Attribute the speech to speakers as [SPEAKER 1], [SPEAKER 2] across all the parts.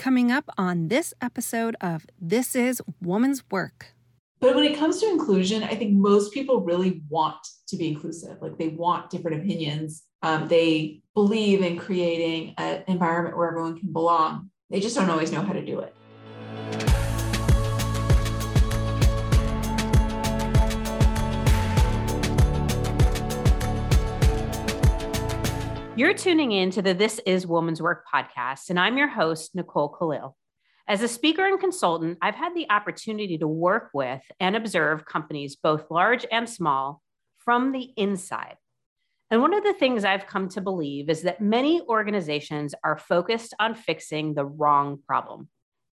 [SPEAKER 1] coming up on this episode of This is Woman's Work.
[SPEAKER 2] But when it comes to inclusion, I think most people really want to be inclusive. Like they want different opinions. Um, they believe in creating an environment where everyone can belong. They just don't always know how to do it.
[SPEAKER 3] You're tuning in to the This Is Woman's Work podcast, and I'm your host, Nicole Khalil. As a speaker and consultant, I've had the opportunity to work with and observe companies, both large and small, from the inside. And one of the things I've come to believe is that many organizations are focused on fixing the wrong problem.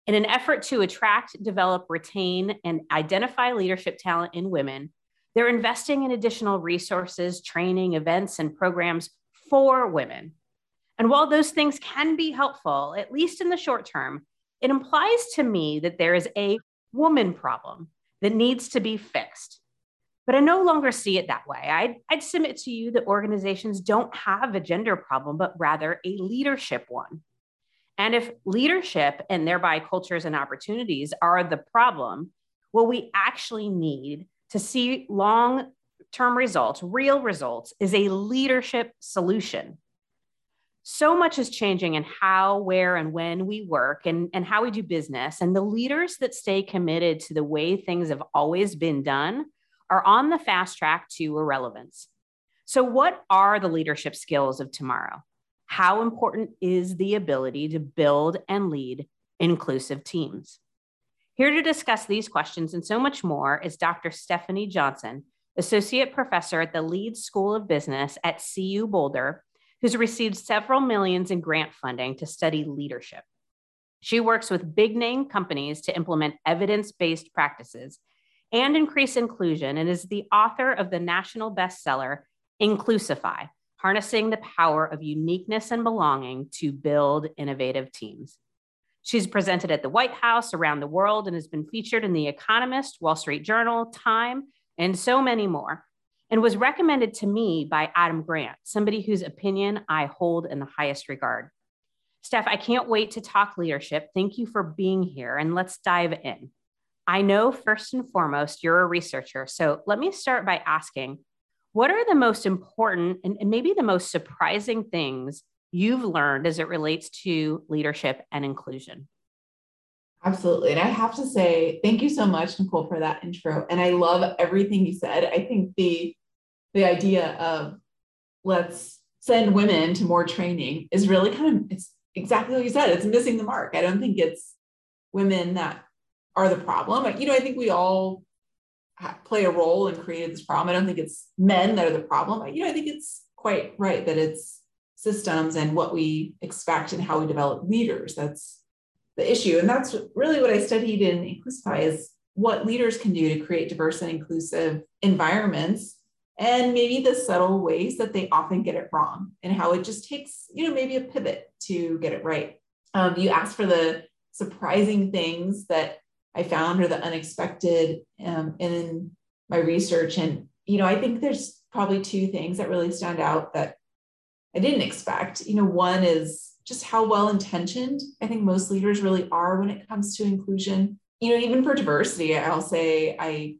[SPEAKER 3] In an effort to attract, develop, retain, and identify leadership talent in women, they're investing in additional resources, training, events, and programs for women. And while those things can be helpful, at least in the short term, it implies to me that there is a woman problem that needs to be fixed. But I no longer see it that way. I'd, I'd submit to you that organizations don't have a gender problem, but rather a leadership one. And if leadership and thereby cultures and opportunities are the problem, what we actually need to see long term results, real results, is a leadership solution. So much is changing in how, where, and when we work and, and how we do business. And the leaders that stay committed to the way things have always been done are on the fast track to irrelevance. So, what are the leadership skills of tomorrow? How important is the ability to build and lead inclusive teams? Here to discuss these questions and so much more is Dr. Stefanie Johnson, associate professor at the Leeds School of Business at CU Boulder, who's received several millions in grant funding to study leadership. She works with big name companies to implement evidence based practices and increase inclusion and is the author of the national bestseller, Inclusify Harnessing the Power of Uniqueness and Belonging to Build Innovative Teams. She's presented at the White House around the world and has been featured in The Economist, Wall Street Journal, Time, and so many more, and was recommended to me by Adam Grant, somebody whose opinion I hold in the highest regard. Stef, I can't wait to talk leadership. Thank you for being here, and let's dive in. I know first and foremost you're a researcher, so let me start by asking what are the most important and, maybe the most surprising things you've learned as it relates to leadership and inclusion?
[SPEAKER 2] Absolutely. And I have to say, thank you so much, Nicole, for that intro. And I love everything you said. I think the the idea of let's send women to more training is really kind of it's exactly what you said. It's missing the mark. I don't think it's women that are the problem. You know, I think we all play a role in creating this problem. I don't think it's men that are the problem. You know, I think it's quite right that it's systems and what we expect and how we develop leaders. That's the issue. And that's really what I studied in Inclusify is what leaders can do to create diverse and inclusive environments and maybe the subtle ways that they often get it wrong and how it just takes, you know, maybe a pivot to get it right. Um, you asked for the surprising things that I found or the unexpected um, in my research. And, you know, I think there's probably two things that really stand out that I didn't expect. You know, one is just how well intentioned I think most leaders really are when it comes to inclusion. You know, even for diversity, I'll say I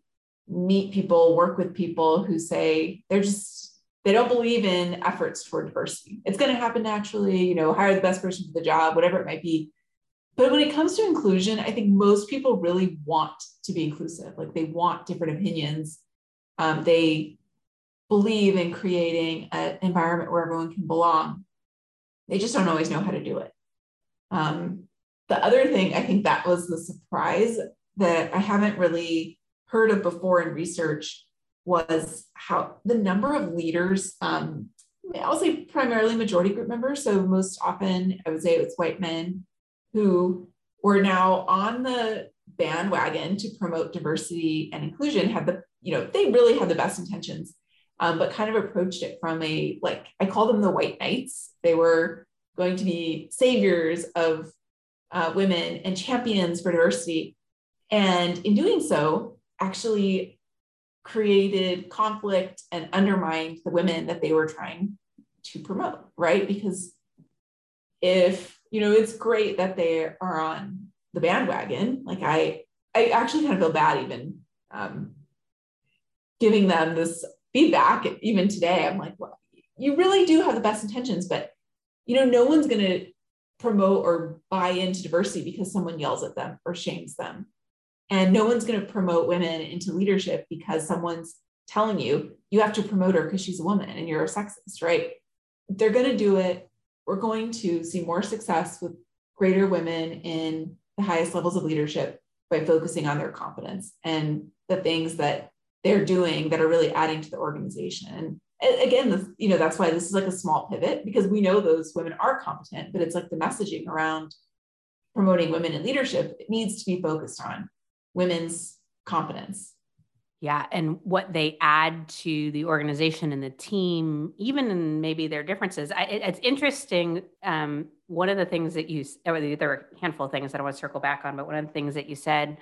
[SPEAKER 2] meet people, work with people who say they're just, they don't believe in efforts toward diversity. It's going to happen naturally, you know, hire the best person for the job, whatever it might be. But when it comes to inclusion, I think most people really want to be inclusive. Like they want different opinions. Um, they believe in creating an environment where everyone can belong. They just don't always know how to do it. Um, the other thing, I think that was the surprise that I haven't really heard of before in research was how the number of leaders, um, I'll say primarily majority group members. So most often I would say it's white men who were now on the bandwagon to promote diversity and inclusion had the, you know, they really had the best intentions um, but kind of approached it from a like I call them the white knights. They were going to be saviors of uh, women and champions for diversity, and in doing so, actually created conflict and undermined the women that they were trying to promote. Right, because if you know, it's great that they are on the bandwagon. Like I, I actually kind of feel bad even um, giving them this feedback. Even today, I'm like, well, you really do have the best intentions, but you know, no one's going to promote or buy into diversity because someone yells at them or shames them. And no one's going to promote women into leadership because someone's telling you you have to promote her because she's a woman and you're a sexist, right? They're going to do it. We're going to see more success with greater women in the highest levels of leadership by focusing on their competence and the things that they're doing that are really adding to the organization. And again, this, you know, that's why this is like a small pivot because we know those women are competent, but it's like the messaging around promoting women in leadership it needs to be focused on women's competence
[SPEAKER 3] yeah, and what they add to the organization and the team, even in maybe their differences. I, it, it's interesting. Um, one of the things that you, or there were a handful of things that I want to circle back on, but one of the things that you said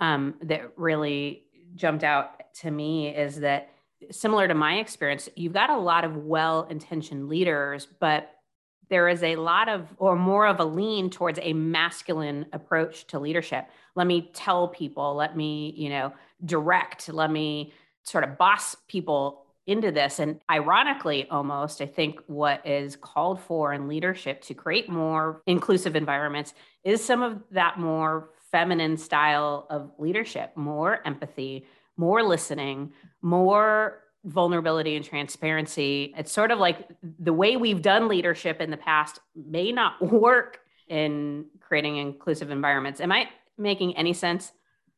[SPEAKER 3] um, that really jumped out to me is that similar to my experience, you've got a lot of well intentioned leaders, but there is a lot of or more of a lean towards a masculine approach to leadership. Let me tell people let me you know direct let me sort of boss people into this. And ironically almost i think what is called for in leadership to create more inclusive environments is some of that more feminine style of leadership more empathy more listening more vulnerability and transparency. It's sort of like the way we've done leadership in the past may not work in creating inclusive environments. Am I making any sense?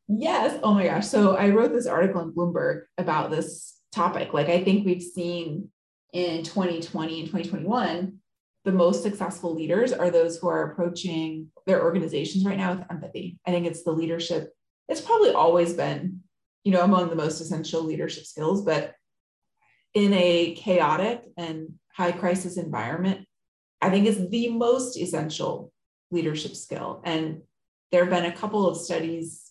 [SPEAKER 2] Yes. Oh my gosh. So I wrote this article in Bloomberg about this topic. Like I think we've seen in 2020 and 2021 the most successful leaders are those who are approaching their organizations right now with empathy. I think it's the leadership. It's probably always been, you know, among the most essential leadership skills, but in a chaotic and high crisis environment, I think is the most essential leadership skill. And there have been a couple of studies,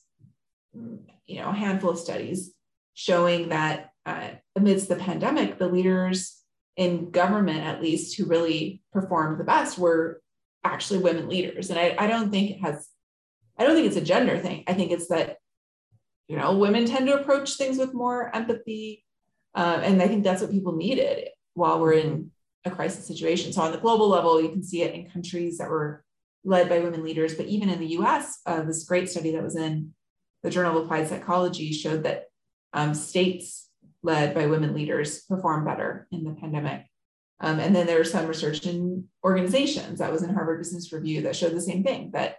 [SPEAKER 2] you know, a handful of studies showing that uh, amidst the pandemic, the leaders in government, at least, who really performed the best were actually women leaders. And I, I don't think it has, I don't think it's a gender thing. I think it's that, you know, women tend to approach things with more empathy, uh, and I think that's what people needed while we're in a crisis situation. So on the global level, you can see it in countries that were led by women leaders, but even in the US, uh, this great study that was in the Journal of Applied Psychology showed that um, states led by women leaders perform better in the pandemic. Um, and then there's some research in organizations that was in Harvard Business Review that showed the same thing that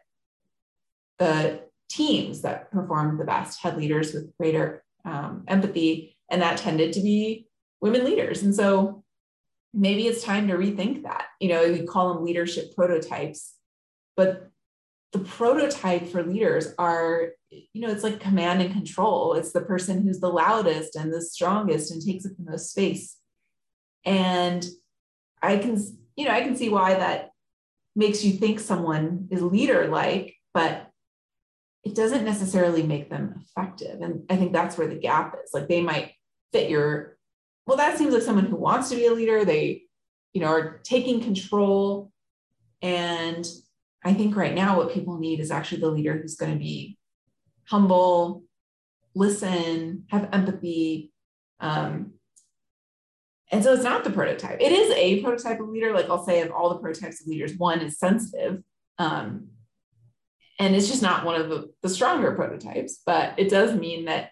[SPEAKER 2] the teams that performed the best had leaders with greater um, empathy and that tended to be women leaders. And so maybe it's time to rethink that. You know, we call them leadership prototypes, but the prototype for leaders are, you know, it's like command and control. It's the person who's the loudest and the strongest and takes up the most space. And I can, you know, I can see why that makes you think someone is leader like, but it doesn't necessarily make them effective. And I think that's where the gap is. Like they might fit your, well, that seems like someone who wants to be a leader. They, you know, are taking control. And I think right now what people need is actually the leader who's going to be humble, listen, have empathy. Um, and so it's not the prototype. It is a prototype of leader. Like I'll say, of all the prototypes of leaders, one is sensitive. Um, and it's just not one of the, the stronger prototypes but it does mean that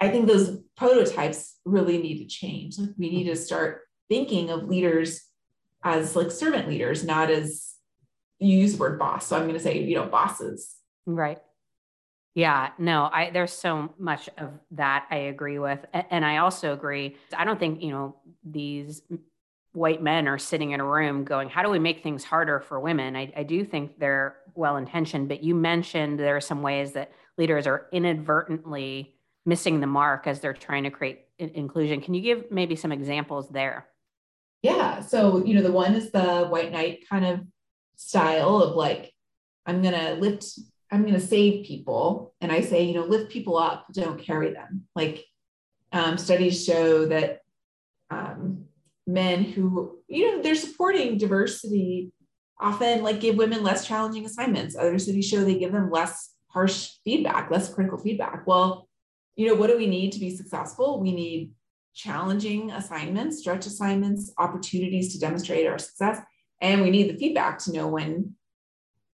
[SPEAKER 2] i think those prototypes really need to change like we need to start thinking of leaders as like servant leaders not as you use the word boss so i'm going to say you know bosses
[SPEAKER 3] right yeah no i there's so much of that i agree with and i also agree i don't think you know these white men are sitting in a room going, How do we make things harder for women? I, I do think they're well intentioned, but you mentioned there are some ways that leaders are inadvertently missing the mark as they're trying to create inclusion. Can you give maybe some examples there?
[SPEAKER 2] Yeah. So, you know, the one is the white knight kind of style of like, I'm going to lift, I'm going to save people. And I say, you know, lift people up, don't carry them. Like um, studies show that um, men who, you know, they're supporting diversity often like give women less challenging assignments. Other cities show they give them less harsh feedback, less critical feedback. Well, you know, what do we need to be successful? We need challenging assignments, stretch assignments, opportunities to demonstrate our success, and we need the feedback to know when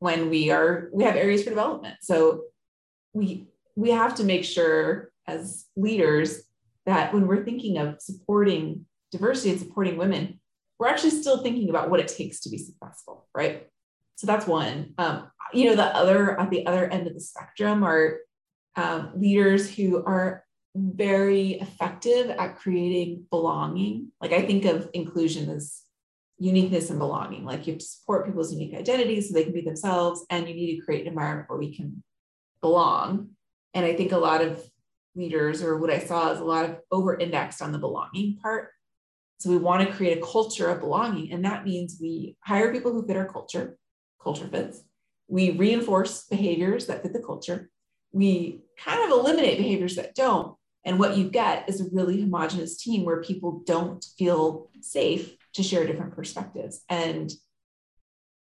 [SPEAKER 2] when we are we have areas for development. So we we have to make sure as leaders that when we're thinking of supporting diversity and supporting women, we're actually still thinking about what it takes to be successful, right? So that's one. Um, you know, the other at the other end of the spectrum are um, leaders who are very effective at creating belonging. Like I think of inclusion as uniqueness and belonging. Like you have to support people's unique identities so they can be themselves, and you need to create an environment where we can belong. And I think a lot of leaders, or what I saw, is a lot of over indexed on the belonging part. So we want to create a culture of belonging. And that means we hire people who fit our culture, culture fits. We reinforce behaviors that fit the culture. We kind of eliminate behaviors that don't. And what you get is a really homogenous team where people don't feel safe to share different perspectives. And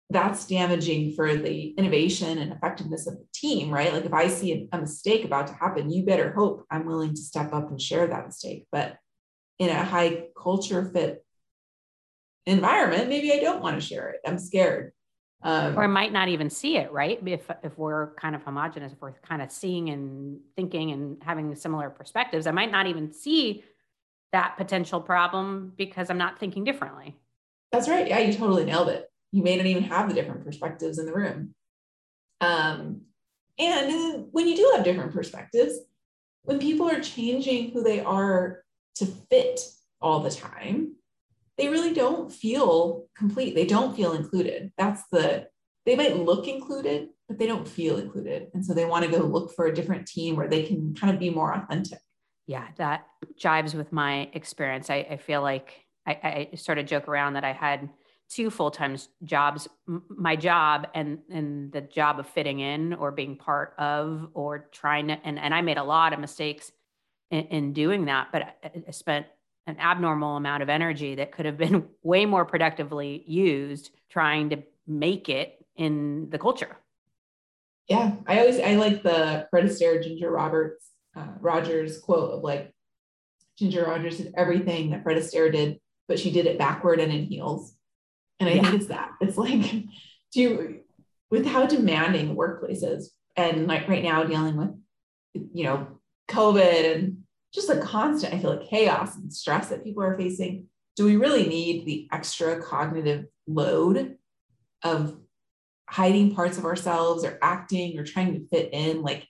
[SPEAKER 2] that's damaging for the innovation and effectiveness of the team, right? Like if I see a, mistake about to happen, you better hope I'm willing to step up and share that mistake. But in a high culture fit environment, maybe I don't want to share it. I'm scared.
[SPEAKER 3] Um, or I might not even see it, right? If if we're kind of homogenous, if we're kind of seeing and thinking and having similar perspectives, I might not even see that potential problem because I'm not thinking differently.
[SPEAKER 2] That's right. Yeah, you totally nailed it you may not even have the different perspectives in the room. Um, and when you do have different perspectives, when people are changing who they are to fit all the time, they really don't feel complete. They don't feel included. That's the, they might look included, but they don't feel included. And so they want to go look for a different team where they can kind of be more authentic.
[SPEAKER 3] Yeah, that jives with my experience. I, I feel like I, I sort of joke around that I had two full-time jobs my job and and the job of fitting in or being part of or trying to and, and i made a lot of mistakes in, in doing that but I, spent an abnormal amount of energy that could have been way more productively used trying to make it in the culture
[SPEAKER 2] yeah i always i like the fred astaire ginger roberts uh, rogers quote of like ginger rogers did everything that fred astaire did but she did it backward and in heels and I yeah. think it's that. It's like, do you, with how demanding workplaces and like right now dealing with, you know, COVID and just the constant, I feel like chaos and stress that people are facing. Do we really need the extra cognitive load of hiding parts of ourselves or acting or trying to fit in? Like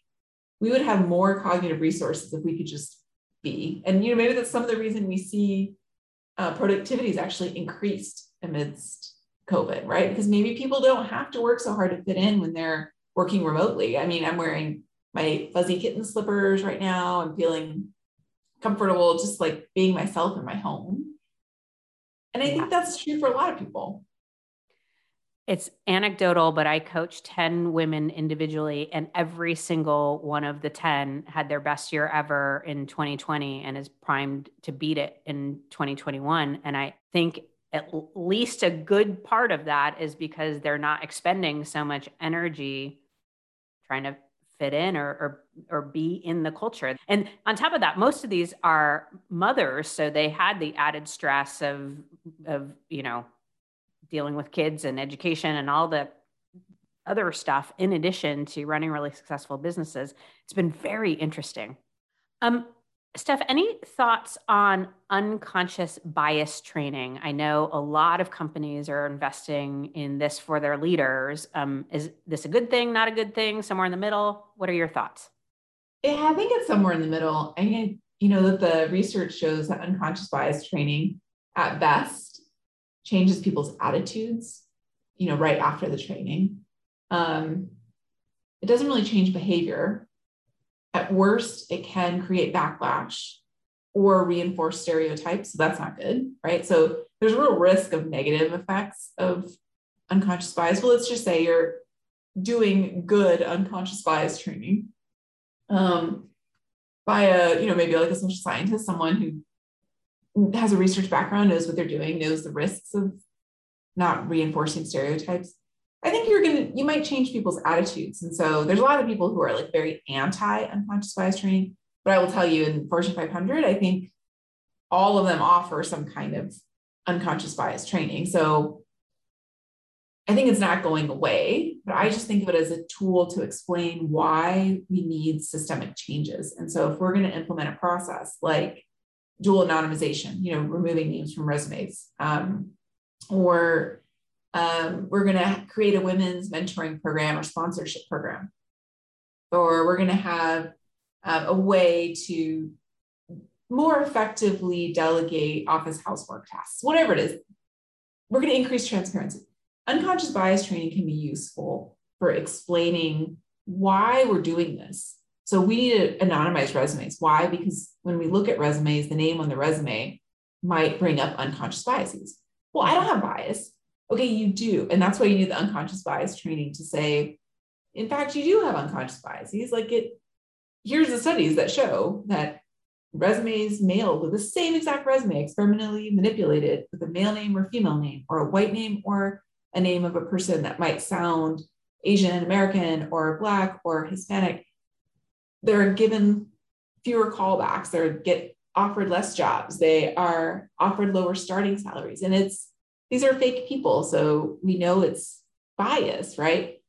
[SPEAKER 2] we would have more cognitive resources if we could just be. And you know, maybe that's some of the reason we see uh, productivity is actually increased amidst COVID, right? Because maybe people don't have to work so hard to fit in when they're working remotely. I mean, I'm wearing my fuzzy kitten slippers right now. I'm feeling comfortable just like being myself in my home. And I think that's true for a lot of people.
[SPEAKER 3] It's anecdotal, but I coached 10 women individually, and every single one of the 10 had their best year ever in 2020 and is primed to beat it in 2021. And I think at least a good part of that is because they're not expending so much energy trying to fit in or, or or be in the culture. And on top of that, most of these are mothers, so they had the added stress of of you know dealing with kids and education and all the other stuff in addition to running really successful businesses. It's been very interesting. Um, Stef, any thoughts on unconscious bias training? I know a lot of companies are investing in this for their leaders. Um, is this a good thing, not a good thing, somewhere in the middle? What are your thoughts?
[SPEAKER 2] Yeah, I think it's somewhere in the middle. I mean, you know, that the research shows that unconscious bias training at best changes people's attitudes, you know, right after the training. Um, it doesn't really change behavior at worst, it can create backlash or reinforce stereotypes. So that's not good, right? So there's a real risk of negative effects of unconscious bias. Well, let's just say you're doing good unconscious bias training um, by a, you know, maybe like a social scientist, someone who has a research background, knows what they're doing, knows the risks of not reinforcing stereotypes, I think you're gonna you might change people's attitudes. And so there's a lot of people who are like very anti unconscious bias training. But I will tell you in Fortune 500, I think all of them offer some kind of unconscious bias training. So I think it's not going away, but I just think of it as a tool to explain why we need systemic changes. And so if we're going to implement a process like dual anonymization, you know, removing names from resumes, um, or um, we're going to create a women's mentoring program or sponsorship program, or we're going to have um, a way to more effectively delegate office housework tasks, whatever it is. We're going to increase transparency unconscious bias training can be useful for explaining why we're doing this. So we need to anonymize resumes. Why? Because when we look at resumes, the name on the resume might bring up unconscious biases. Well, I don't have bias. Okay, you do. And that's why you need the unconscious bias training to say, in fact, you do have unconscious biases. Like it, here's the studies that show that resumes mailed with the same exact resume experimentally manipulated with a male name or female name or a white name or a name of a person that might sound Asian American or Black or Hispanic, they're given fewer callbacks. They get offered less jobs. They are offered lower starting salaries. And it's these are fake people. So we know it's bias, right?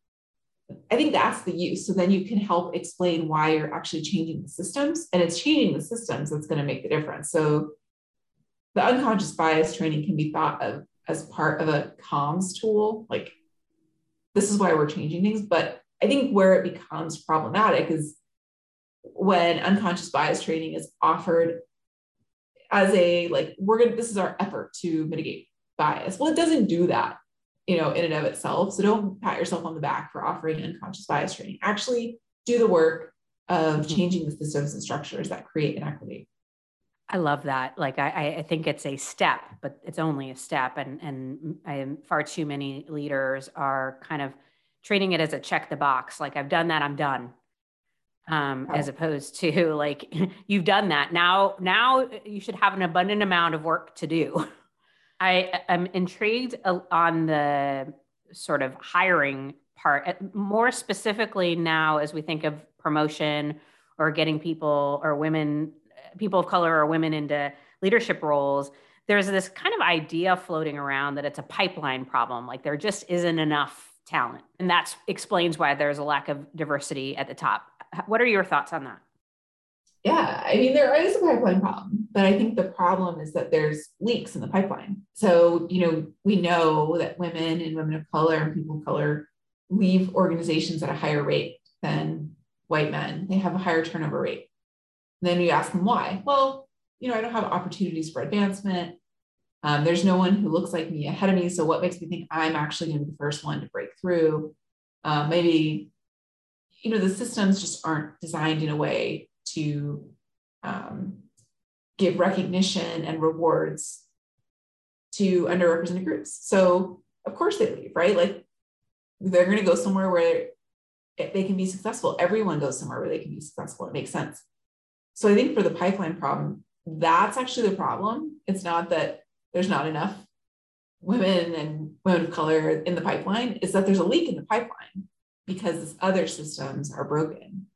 [SPEAKER 2] I think that's the use. So then you can help explain why you're actually changing the systems. And it's changing the systems that's going to make the difference. So the unconscious bias training can be thought of as part of a comms tool. Like, this is why we're changing things. But I think where it becomes problematic is when unconscious bias training is offered as a like we're gonna this is our effort to mitigate bias well it doesn't do that you know in and of itself so don't pat yourself on the back for offering unconscious bias training actually do the work of mm-hmm. changing the systems and structures that create inequity
[SPEAKER 3] I love that. Like I, I think it's a step, but it's only a step, and and I, far too many leaders are kind of treating it as a check the box. Like I've done that, I'm done. Um, as opposed to like you've done that now. Now you should have an abundant amount of work to do. I am intrigued on the sort of hiring part, more specifically now as we think of promotion or getting people or women people of color or women into leadership roles, there's this kind of idea floating around that it's a pipeline problem. Like there just isn't enough talent. And that explains why there's a lack of diversity at the top. What are your thoughts on that?
[SPEAKER 2] Yeah, I mean, there is a pipeline problem, but I think the problem is that there's leaks in the pipeline. So, you know, we know that women and women of color and people of color leave organizations at a higher rate than white men. They have a higher turnover rate. Then you ask them why. Well, you know, I don't have opportunities for advancement. Um, there's no one who looks like me ahead of me. So what makes me think I'm actually going to be the first one to break through? Uh, maybe, you know, the systems just aren't designed in a way to um, give recognition and rewards to underrepresented groups. So of course they leave, right? Like they're going to go somewhere where they can be successful. Everyone goes somewhere where they can be successful. It makes sense. So I think for the pipeline problem, that's actually the problem. It's not that there's not enough women and women of color in the pipeline, is that there's a leak in the pipeline because other systems are broken.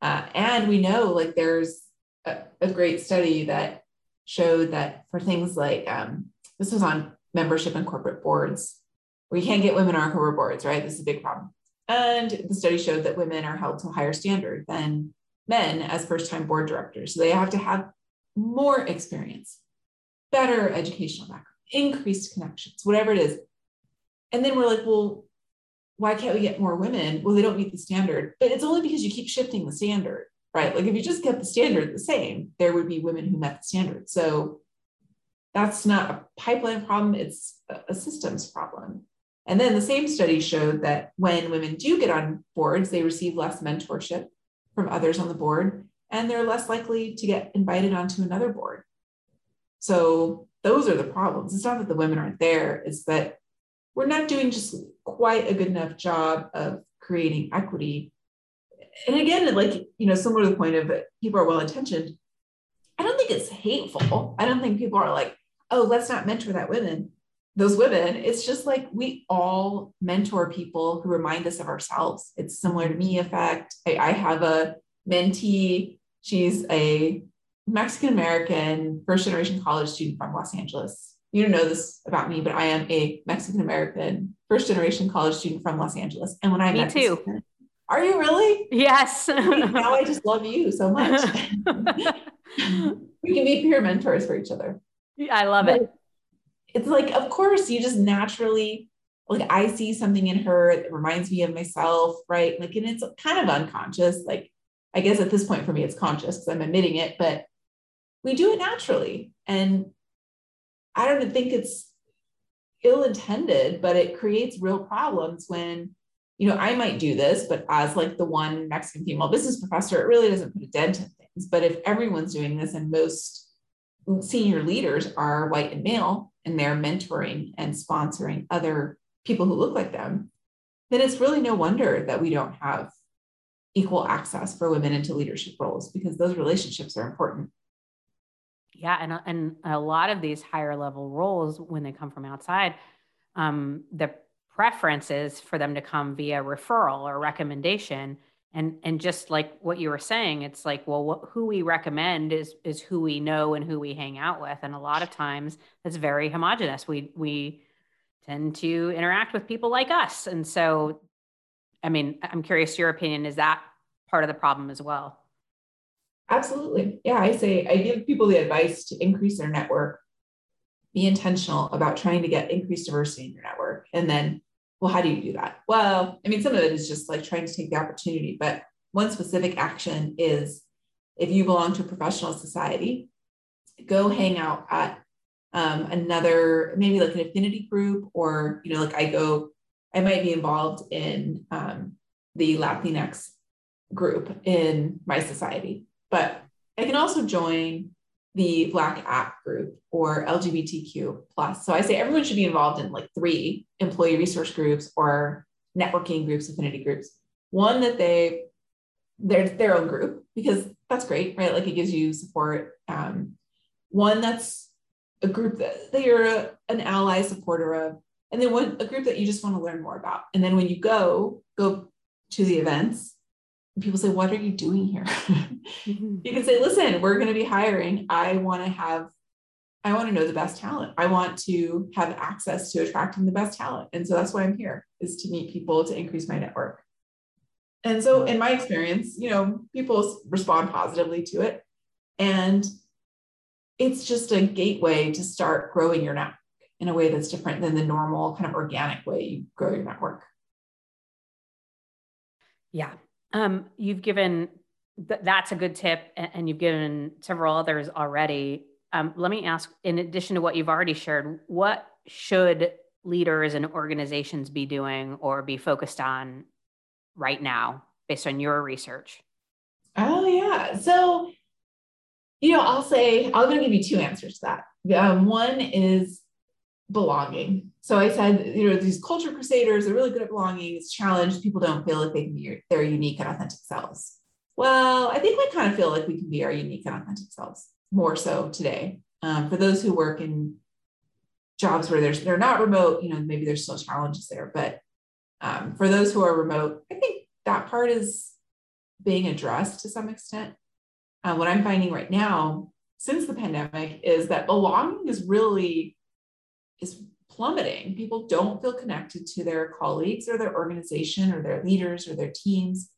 [SPEAKER 2] Uh, and we know like there's a, a, great study that showed that for things like um, this was on membership and corporate boards, you can't get women on corporate boards, right? This is a big problem. And the study showed that women are held to a higher standard than men as first time board directors. So they have to have more experience, better educational background, increased connections, whatever it is. And then we're like, well, why can't we get more women? Well, they don't meet the standard, but it's only because you keep shifting the standard, right? Like if you just kept the standard the same, there would be women who met the standard. So that's not a pipeline problem, it's a systems problem. And then the same study showed that when women do get on boards, they receive less mentorship from others on the board, and they're less likely to get invited onto another board. So those are the problems. It's not that the women aren't there, it's that we're not doing just quite a good enough job of creating equity. And again, like, you know, similar to the point of people are well intentioned. I don't think it's hateful. I don't think people are like, oh, let's not mentor that women. those women, it's just like we all mentor people who remind us of ourselves. It's similar to me effect. I, I have a mentee. She's a Mexican American first generation college student from Los Angeles. You don't know this about me, but I am a Mexican American first generation college student from Los Angeles. And when I
[SPEAKER 3] me
[SPEAKER 2] met
[SPEAKER 3] too.
[SPEAKER 2] This, are you really?
[SPEAKER 3] Yes.
[SPEAKER 2] now I just love you so much. we can be peer mentors for each other.
[SPEAKER 3] I love but it
[SPEAKER 2] it's like, of course, you just naturally like I see something in her that reminds me of myself, right? Like, and it's kind of unconscious. Like, I guess at this point for me, it's conscious because I'm admitting it, but we do it naturally. And I don't think it's ill intended, but it creates real problems when, you know, I might do this, but as like the one Mexican female business professor, it really doesn't put a dent in things. But if everyone's doing this and most senior leaders are white and male, and they're mentoring and sponsoring other people who look like them, then it's really no wonder that we don't have equal access for women into leadership roles because those relationships are important.
[SPEAKER 3] Yeah, and and a lot of these higher level roles, when they come from outside, um, the preference is for them to come via referral or recommendation. And and just like what you were saying it's like well what, who we recommend is is who we know and who we hang out with. And a lot of times it's very homogenous. We we tend to interact with people like us. And so i mean i'm curious your opinion. Is that part of the problem as well
[SPEAKER 2] absolutely yeah i say i give people the advice to increase their network be intentional about trying to get increased diversity in your network and then well, how do you do that? Well, I mean, some of it is just like trying to take the opportunity, but one specific action is if you belong to a professional society, go hang out at um, another, maybe like an affinity group, or, you know, like I go, I might be involved in um, the Latinx group in my society, but I can also join the Black app group or LGBTQ plus. So I say everyone should be involved in like three employee resource groups or networking groups, affinity groups. One that they they're their own group because that's great, right? Like it gives you support. Um, one that's a group that, that you're a, an ally supporter of, and then one a group that you just want to learn more about. And then when you go go to the events, people say, What are you doing here? mm-hmm. You can say, Listen, we're going to be hiring. I want to have, I want to know the best talent. I want to have access to attracting the best talent. And so that's why I'm here is to meet people to increase my network. And so, in my experience, you know, people respond positively to it. And it's just a gateway to start growing your network in a way that's different than the normal kind of organic way you grow your network.
[SPEAKER 3] Yeah, um, you've given th- that's a good tip, and, and, you've given several others already. Um, let me ask, in addition to what you've already shared, what should leaders and organizations be doing or be focused on right now, based on your research?
[SPEAKER 2] Oh yeah, so you know, I'll say I'm going to give you two answers to that. Um, one is belonging. So I said, you know, these culture crusaders are really good at belonging. It's challenged. People don't feel like they can be their unique and authentic selves. Well, I think we kind of feel like we can be our unique and authentic selves more so today. Um, for those who work in jobs where there's they're not remote, you know, maybe there's still challenges there. But um, for those who are remote, I think that part is being addressed to some extent. Uh, what I'm finding right now since the pandemic is that belonging is really is plummeting. People don't feel connected to their colleagues or their organization or their leaders or their teams.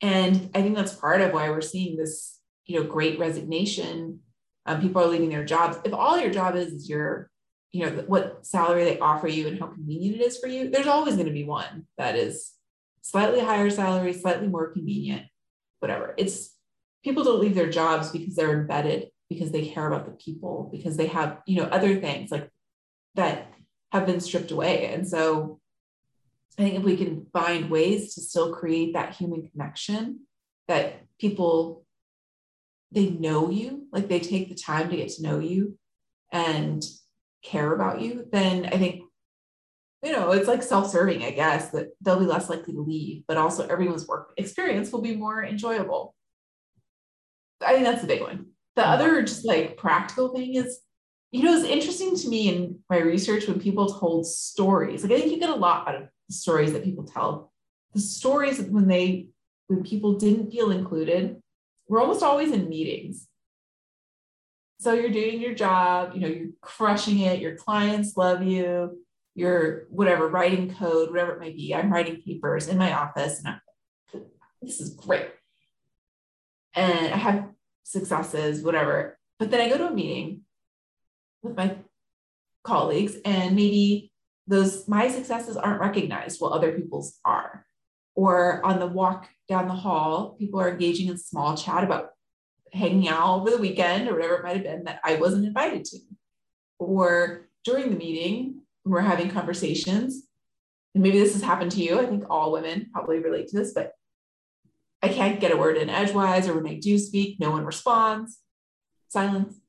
[SPEAKER 2] And I think that's part of why we're seeing this, you know, great resignation. Um, people are leaving their jobs. If all your job is is your, you know, what salary they offer you and how convenient it is for you, there's always going to be one that is slightly higher salary, slightly more convenient, whatever. It's people don't leave their jobs because they're embedded, because they care about the people, because they have, you know, other things like that have been stripped away. And so I think if we can find ways to still create that human connection, that people they know you, like they take the time to get to know you and care about you, then I think you know, it's like self-serving, I guess, that they'll be less likely to leave, but also everyone's work experience will be more enjoyable. I think that's the big one. The mm-hmm. other just like practical thing is you know, it's interesting to me in my research when people told stories. Like I think you get a lot out of the stories that people tell. The stories when they when people didn't feel included were almost always in meetings. So you're doing your job, you know, you're crushing it, your clients love you, you're whatever, writing code, whatever it might be. I'm writing papers in my office and I'm, this is great. And I have successes, whatever. But then I go to a meeting with my colleagues and maybe those my successes aren't recognized while other people's are. Or on the walk down the hall people are engaging in small chat about hanging out over the weekend or whatever it might have been that i wasn't invited to. Or during the meeting we're having conversations. And maybe this has happened to you. I think all women probably relate to this but i can't get a word in edgewise or when i do speak no one responds. Silence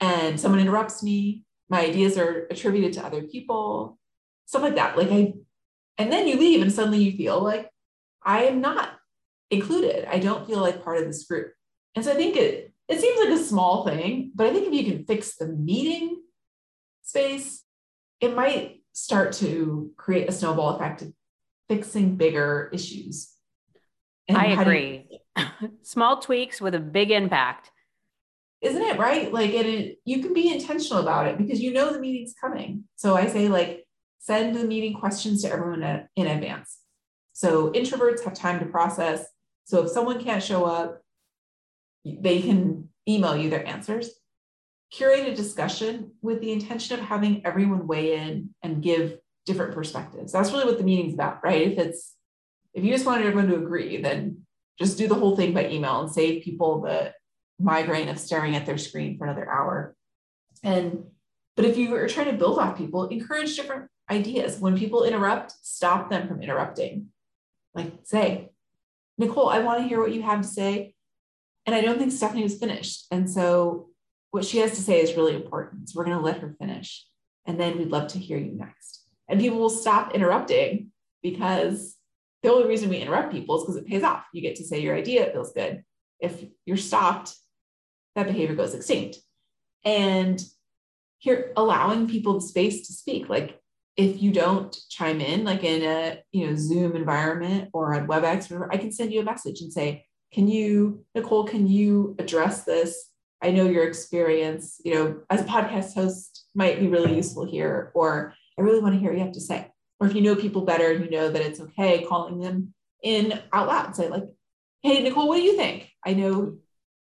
[SPEAKER 2] and someone interrupts me my ideas are attributed to other people stuff like that. Like i and then you leave and suddenly you feel like i am not included. I don't feel like part of this group. And so i think it it seems like a small thing but i think if you can fix the meeting space it might start to create a snowball effect of fixing bigger issues.
[SPEAKER 3] And i agree you, small tweaks with a big impact
[SPEAKER 2] isn't it right? Like it, you can be intentional about it because you know the meeting's coming. So I say like send the meeting questions to everyone in advance. So introverts have time to process. So if someone can't show up, they can email you their answers. Curate a discussion with the intention of having everyone weigh in and give different perspectives. That's really what the meeting's about, right? If it's if you just wanted everyone to agree, then just do the whole thing by email and save people the migraine of staring at their screen for another hour. And but if you are trying to build off people, encourage different ideas. When people interrupt, stop them from interrupting. Like say, Nicole, I want to hear what you have to say. And I don't think Stefanie was finished. And so what she has to say is really important. So we're going to let her finish. And then we'd love to hear you next. And people will stop interrupting because the only reason we interrupt people is because it pays off. You get to say your idea, it feels good. If you're stopped, that behavior goes extinct. And here, allowing people the space to speak, like if you don't chime in, like in a you know Zoom environment or on WebEx, or I can send you a message and say, "Can you, Nicole? Can you address this? I know your experience, you know, as a podcast host might be really useful here, or I really want to hear what you have to say. Or if you know people better and you know that it's okay, calling them in out loud say, like, hey, Nicole, what do you think? I know,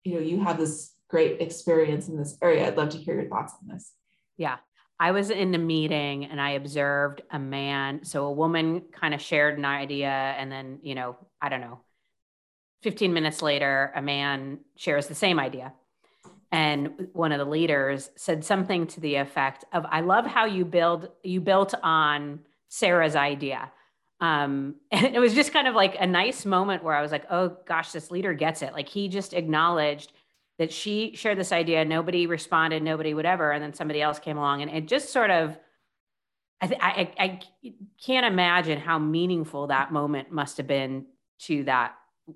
[SPEAKER 2] you know, you have this great experience in this area. I'd love to hear your thoughts on this.
[SPEAKER 3] Yeah. I was in a meeting and I observed a man. So a woman kind of shared an idea, and then, you know, I don't know, 15 minutes later, a man shares the same idea. And one of the leaders said something to the effect of, I love how you build, you built on Sarah's idea. Um, and it was just kind of like a nice moment where I was like, oh gosh, this leader gets it. Like he just acknowledged that she shared this idea nobody responded nobody whatever and then somebody else came along and it just sort of I, th- I, I can't imagine how meaningful that moment must have been to that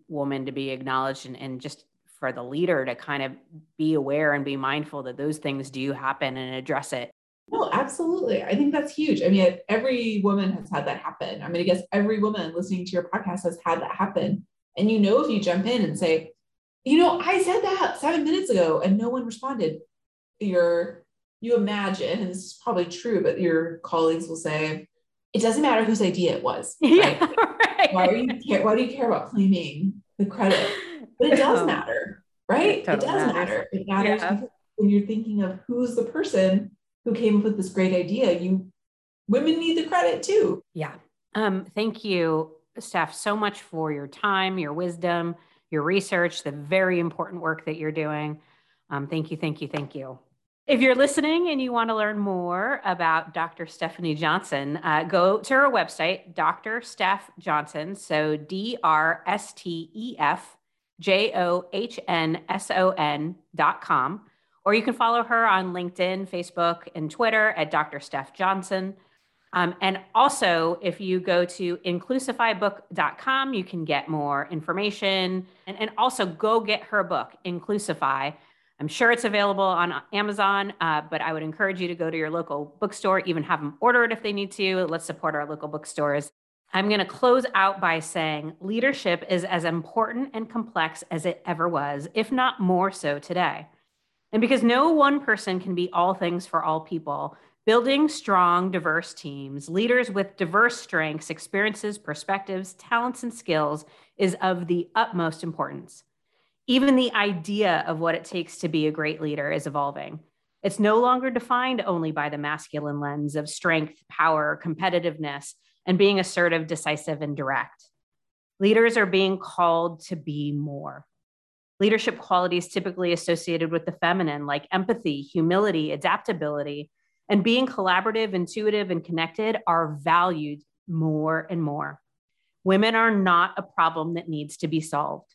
[SPEAKER 3] woman to be acknowledged and, and just for the leader to kind of be aware and be mindful that those things do happen and address it
[SPEAKER 2] no, absolutely. I think that's huge. I mean, every woman has had that happen. I'm going to guess every woman listening to your podcast has had that happen. And you know, if you jump in and say, you know, I said that seven minutes ago and no one responded. You're, you imagine, and this is probably true, but your colleagues will say, it doesn't matter whose idea it was. Right? Yeah, right. Why, are you care, why do you care about claiming the credit? But it does matter, right? It, totally it does matters. matter. It matters yeah. when you're thinking of who's the person who came up with this great idea. You women need the credit too.
[SPEAKER 3] Yeah. Um, thank you, Stef, so much for your time, your wisdom, your research, the very important work that you're doing. Um, thank you, thank you, thank you. If you're listening and you want to learn more about Dr. Stefanie Johnson, uh, go to her website, Dr. Stef Johnson. So D R S T E F J O H N S O N dot com. Or you can follow her on LinkedIn, Facebook, and Twitter at Dr. Stef Johnson. Um, and also, if you go to inclusifybook.com, you can get more information and, and also go get her book, Inclusify. I'm sure it's available on Amazon, uh, but I would encourage you to go to your local bookstore, even have them order it if they need to. Let's support our local bookstores. I'm going to close out by saying leadership is as important and complex as it ever was, if not more so today. And because no one person can be all things for all people, building strong, diverse teams, leaders with diverse strengths, experiences, perspectives, talents, and skills is of the utmost importance. Even the idea of what it takes to be a great leader is evolving. It's no longer defined only by the masculine lens of strength, power, competitiveness, and being assertive, decisive, and direct. Leaders are being called to be more. Leadership qualities typically associated with the feminine, like empathy, humility, adaptability, and being collaborative, intuitive, and connected, are valued more and more. Women are not a problem that needs to be solved.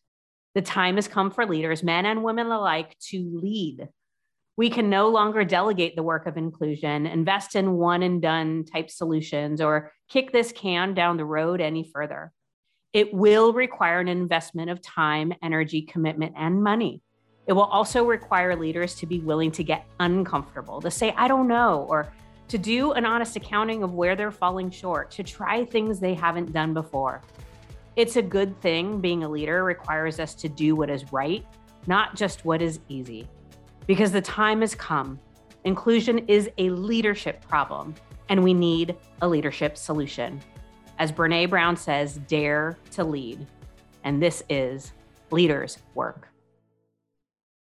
[SPEAKER 3] The time has come for leaders, men and women alike, to lead. We can no longer delegate the work of inclusion, invest in one and done type solutions, or kick this can down the road any further. It will require an investment of time, energy, commitment, and money. It will also require leaders to be willing to get uncomfortable, to say, I don't know, or to do an honest accounting of where they're falling short, to try things they haven't done before. It's a good thing being a leader requires us to do what is right, not just what is easy. Because the time has come. Inclusion is a leadership problem, and we need a leadership solution. As Brene Brown says, dare to lead. And this is Leaders Work.